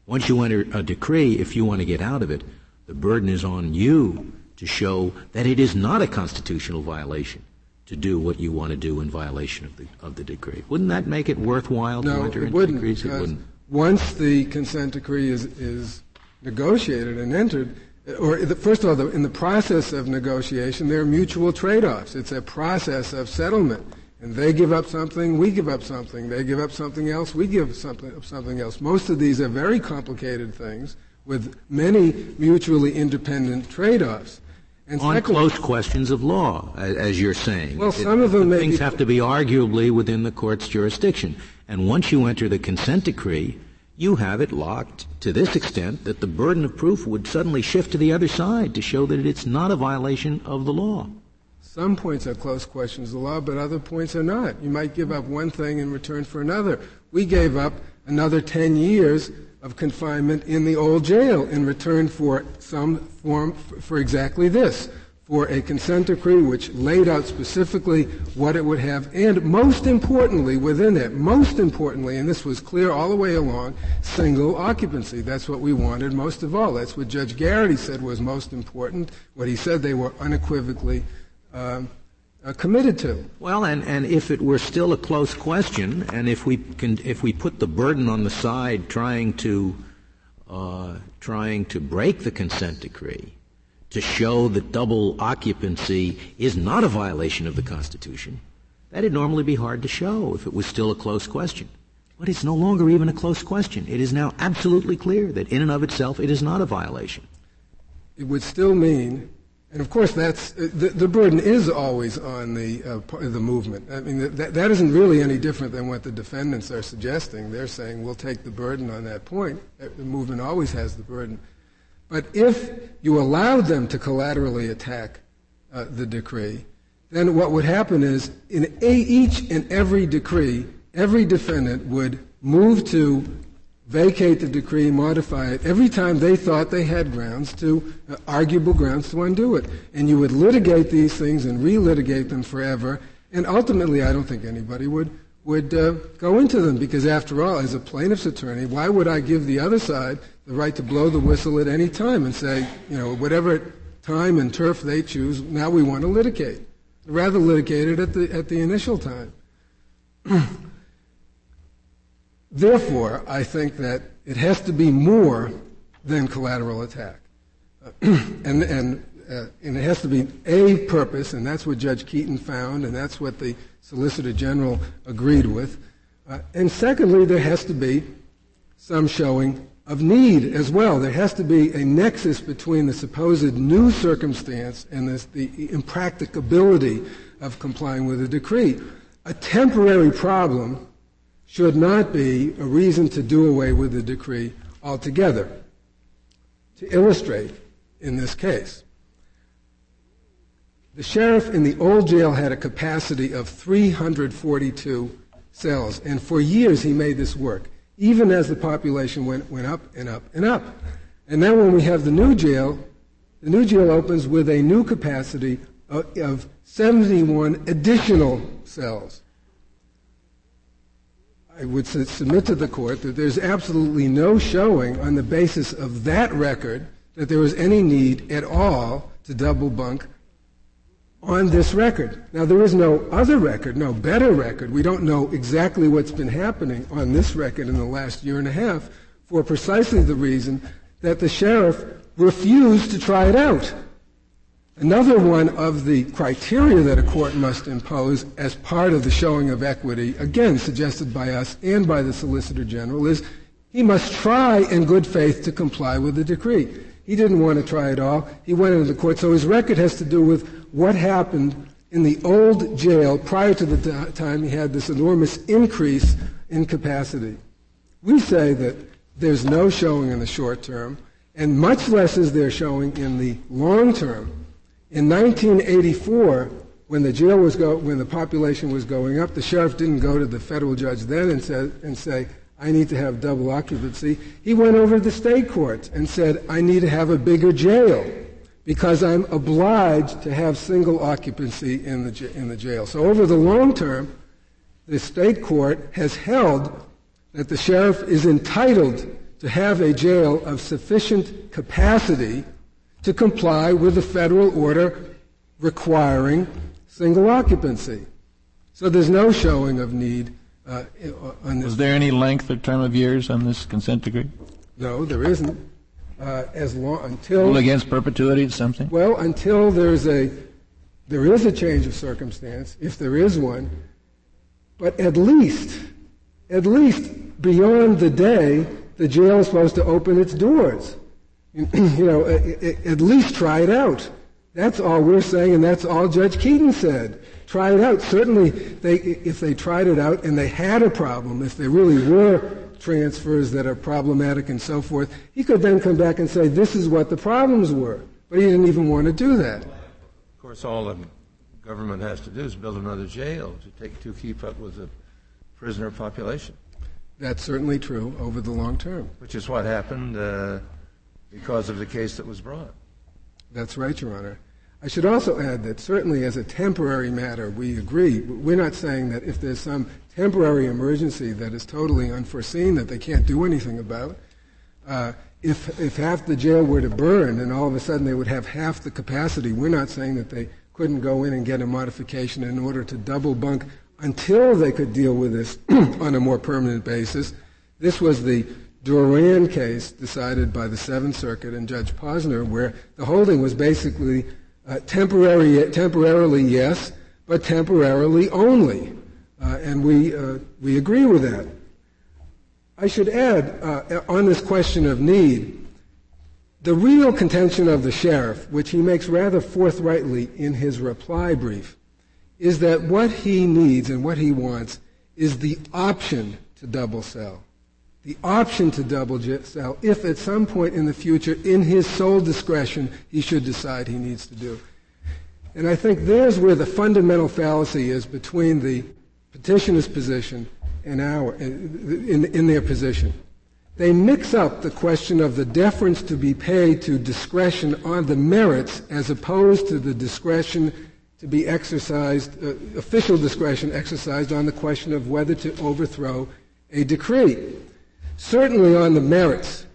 Once you enter a decree, if you want to get out of it, the burden is on you to show that it is not a constitutional violation to do what you want to do in violation of the of the decree. Wouldn't that make it worthwhile no, to enter it into wouldn't, decrees? It wouldn't. Once the consent decree is, is negotiated and entered, or the, first of all, the, in the process of negotiation, there are mutual trade-offs. It's a process of settlement. And they give up something, we give up something. They give up something else, we give something, something else. Most of these are very complicated things with many mutually independent trade-offs. And on second- close questions of law, as you're saying. Well, some of them may things be- have to be arguably within the court's jurisdiction. And once you enter the consent decree, you have it locked to this extent that the burden of proof would suddenly shift to the other side to show that it's not a violation of the law. Some points are close questions of the law, but other points are not. You might give up one thing in return for another. We gave up another 10 years of confinement in the old jail in return for some form, for exactly this, for a consent decree which laid out specifically what it would have, and most importantly within it, most importantly, and this was clear all the way along, single occupancy. That's what we wanted most of all. That's what Judge Garrity said was most important, what he said they were unequivocally um, committed to. Well, and, and if it were still a close question, and if we can, if we put the burden on the side trying to, uh, trying to break the consent decree, to show that double occupancy is not a violation of the Constitution, that'd normally be hard to show if it was still a close question. But it's no longer even a close question. It is now absolutely clear that in and of itself it is not a violation. It would still mean, and of course that's, the, the burden is always on the, uh, the movant. I mean, that, that isn't really any different than what the defendants are suggesting. They're saying we'll take the burden on that point. The movant always has the burden. But if you allowed them to collaterally attack uh, the decree, then what would happen is in a, each and every decree, every defendant would move to vacate the decree, modify it, every time they thought they had grounds to, uh, arguable grounds to undo it. And you would litigate these things and relitigate them forever. And ultimately, I don't think anybody would, would uh, go into them because after all, as a plaintiff's attorney, why would I give the other side the right to blow the whistle at any time and say, you know, whatever time and turf they choose, now we want to litigate. Rather litigate it at the, at the initial time. Therefore, I think that it has to be more than collateral attack. and, and, uh, and it has to be a purpose, and that's what Judge Keeton found, and that's what the Solicitor General agreed with. Uh, and secondly, there has to be some showing of need as well. There has to be a nexus between the supposed new circumstance and this, the impracticability of complying with a decree. A temporary problem should not be a reason to do away with the decree altogether. To illustrate in this case, the sheriff in the old jail had a capacity of 342 cells, and for years he made this work even as the population went, went up and up and up. And now when we have the new jail, the new jail opens with a new capacity of, of 71 additional cells. I would submit to the court that there's absolutely no showing on the basis of that record that there was any need at all to double bunk on this record. Now, there is no other record, no better record. We don't know exactly what's been happening on this record in the last year and a half for precisely the reason that the sheriff refused to try it out. Another one of the criteria that a court must impose as part of the showing of equity, again suggested by us and by the Solicitor General, is he must try in good faith to comply with the decree. He didn't want to try at all. He went into the court. So his record has to do with what happened in the old jail prior to the time he had this enormous increase in capacity. We say that there's no showing in the short term, and much less is there showing in the long term. In 1984, when the jail was go, when the population was going up, the sheriff didn't go to the federal judge then and, and say, I need to have double occupancy. He went over to the state courts and said, I need to have a bigger jail because I'm obliged to have single occupancy in the, in the jail. So over the long term, the state court has held that the sheriff is entitled to have a jail of sufficient capacity to comply with the federal order requiring single occupancy. So there's no showing of need uh, on this. Was there any length or term of years on this consent decree? No, there isn't uh, as long until rule against perpetuity something. Well, until there's a there is a change of circumstance, if there is one, but at least at least beyond the day the jail is supposed to open its doors. you know, at least try it out. That's all we're saying, and that's all Judge Keeton said. Try it out. Certainly, they, if they tried it out and they had a problem, if there really were transfers that are problematic and so forth, he could then come back and say, this is what the problems were. But he didn't even want to do that. Of course, all the government has to do is build another jail to, take, to keep up with the prisoner population. That's certainly true over the long term. Which is what happened uh, because of the case that was brought. That's right, Your Honor. I should also add that certainly as a temporary matter, we agree. We're not saying that if there's some temporary emergency that is totally unforeseen that they can't do anything about, uh, if, if half the jail were to burn and all of a sudden they would have half the capacity, we're not saying that they couldn't go in and get a modification in order to double bunk until they could deal with this on a more permanent basis. This was the Duran case decided by the Seventh Circuit and Judge Posner, where the holding was basically uh, temporary, temporarily, yes, but temporarily only. Uh, and we, uh, we agree with that. I should add, uh, on this question of need, the real contention of the sheriff, which he makes rather forthrightly in his reply brief, is that what he needs and what he wants is the option to double cell. The option to double cell if at some point in the future, in his sole discretion, he should decide he needs to do. And I think there's where the fundamental fallacy is between the petitioner's position and our, in, in their position. They mix up the question of the deference to be paid to discretion on the merits as opposed to the discretion to be exercised, uh, official discretion exercised on the question of whether to overthrow a decree. Certainly on the merits,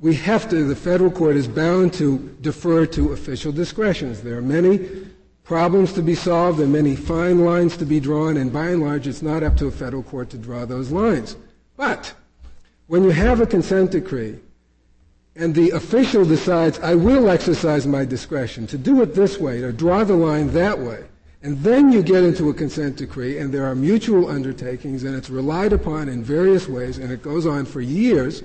we have to, the federal court is bound to defer to official discretions. There are many problems to be solved and many fine lines to be drawn, and by and large, it's not up to a federal court to draw those lines. But when you have a consent decree and the official decides, I will exercise my discretion to do it this way, to draw the line that way, and then you get into a consent decree and there are mutual undertakings and it's relied upon in various ways and it goes on for years,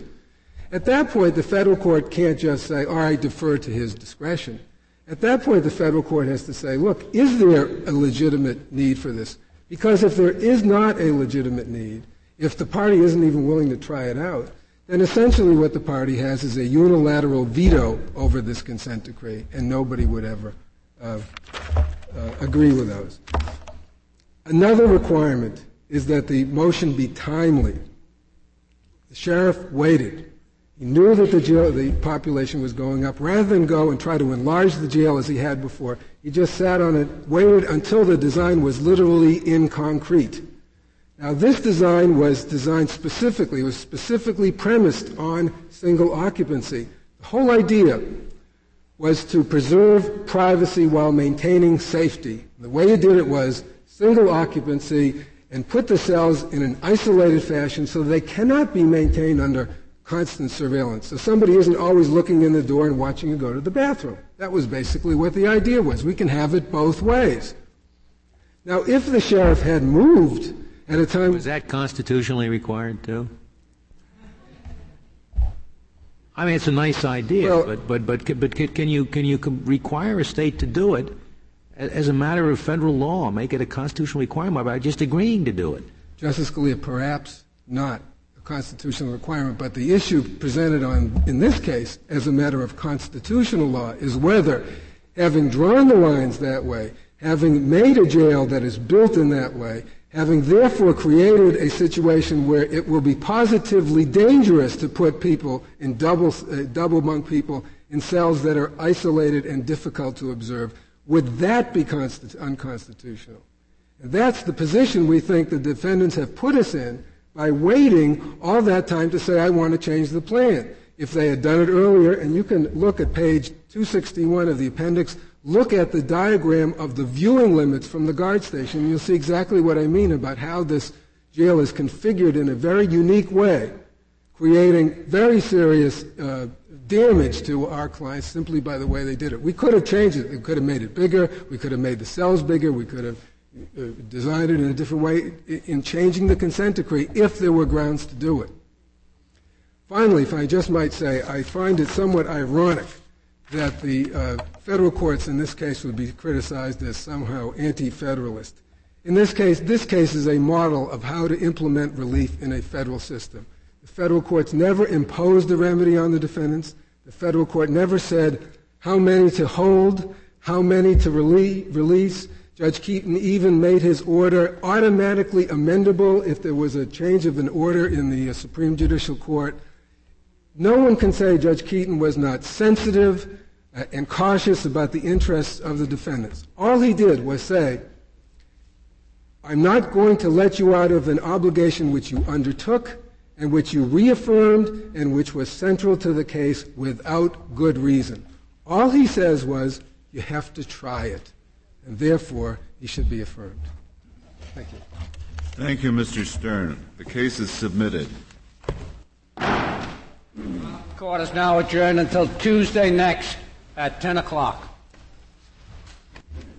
at that point the federal court can't just say, all right, defer to his discretion. At that point the federal court has to say, look, is there a legitimate need for this? Because if there is not a legitimate need, if the party isn't even willing to try it out, then essentially what the party has is a unilateral veto over this consent decree, and nobody would ever uh, Uh, agree with those. Another requirement is that the motion be timely. The sheriff waited. He knew that the, jail, the population was going up. Rather than go and try to enlarge the jail as he had before, he just sat on it, waited until the design was literally in concrete. Now, this design was designed specifically, was specifically premised on single occupancy. The whole idea was to preserve privacy while maintaining safety. The way you did it was single occupancy and put the cells in an isolated fashion so they cannot be maintained under constant surveillance. So somebody isn't always looking in the door and watching you go to the bathroom. That was basically what the idea was. We can have it both ways. Now, if the sheriff had moved at a time. Was that constitutionally required too? I mean, it's a nice idea, well, but but but but can you can you require a state to do it as a matter of federal law? Make it a constitutional requirement by just agreeing to do it? Justice Scalia, perhaps not a constitutional requirement, but the issue presented on in this case as a matter of constitutional law is whether, having drawn the lines that way, having made a jail that is built in that way, having therefore created a situation where it will be positively dangerous to put people in double, uh, double bunk people in cells that are isolated and difficult to observe, would that be consti- unconstitutional? And that's the position we think the defendants have put us in by waiting all that time to say, I want to change the plan. If they had done it earlier, and you can look at page 261 of the appendix, look at the diagram of the viewing limits from the guard station, you'll see exactly what I mean about how this jail is configured in a very unique way, creating very serious uh, damage to our clients simply by the way they did it. We could have changed it. We could have made it bigger. We could have made the cells bigger. We could have uh, designed it in a different way in changing the consent decree if there were grounds to do it. Finally, if I just might say, I find it somewhat ironic that the uh, federal courts in this case would be criticized as somehow anti-federalist. In this case, this case is a model of how to implement relief in a federal system. The federal courts never imposed the remedy on the defendants. The federal court never said how many to hold, how many to release. Judge Keeton even made his order automatically amendable if there was a change of an order in the uh, Supreme Judicial Court. No one can say Judge Keeton was not sensitive Uh, and cautious about the interests of the defendants. All he did was say, I'm not going to let you out of an obligation which you undertook and which you reaffirmed and which was central to the case without good reason. All he says was, you have to try it, and therefore he should be affirmed. Thank you. Thank you, Mr. Stern. The case is submitted. Court is now adjourned until Tuesday next at 10 o'clock.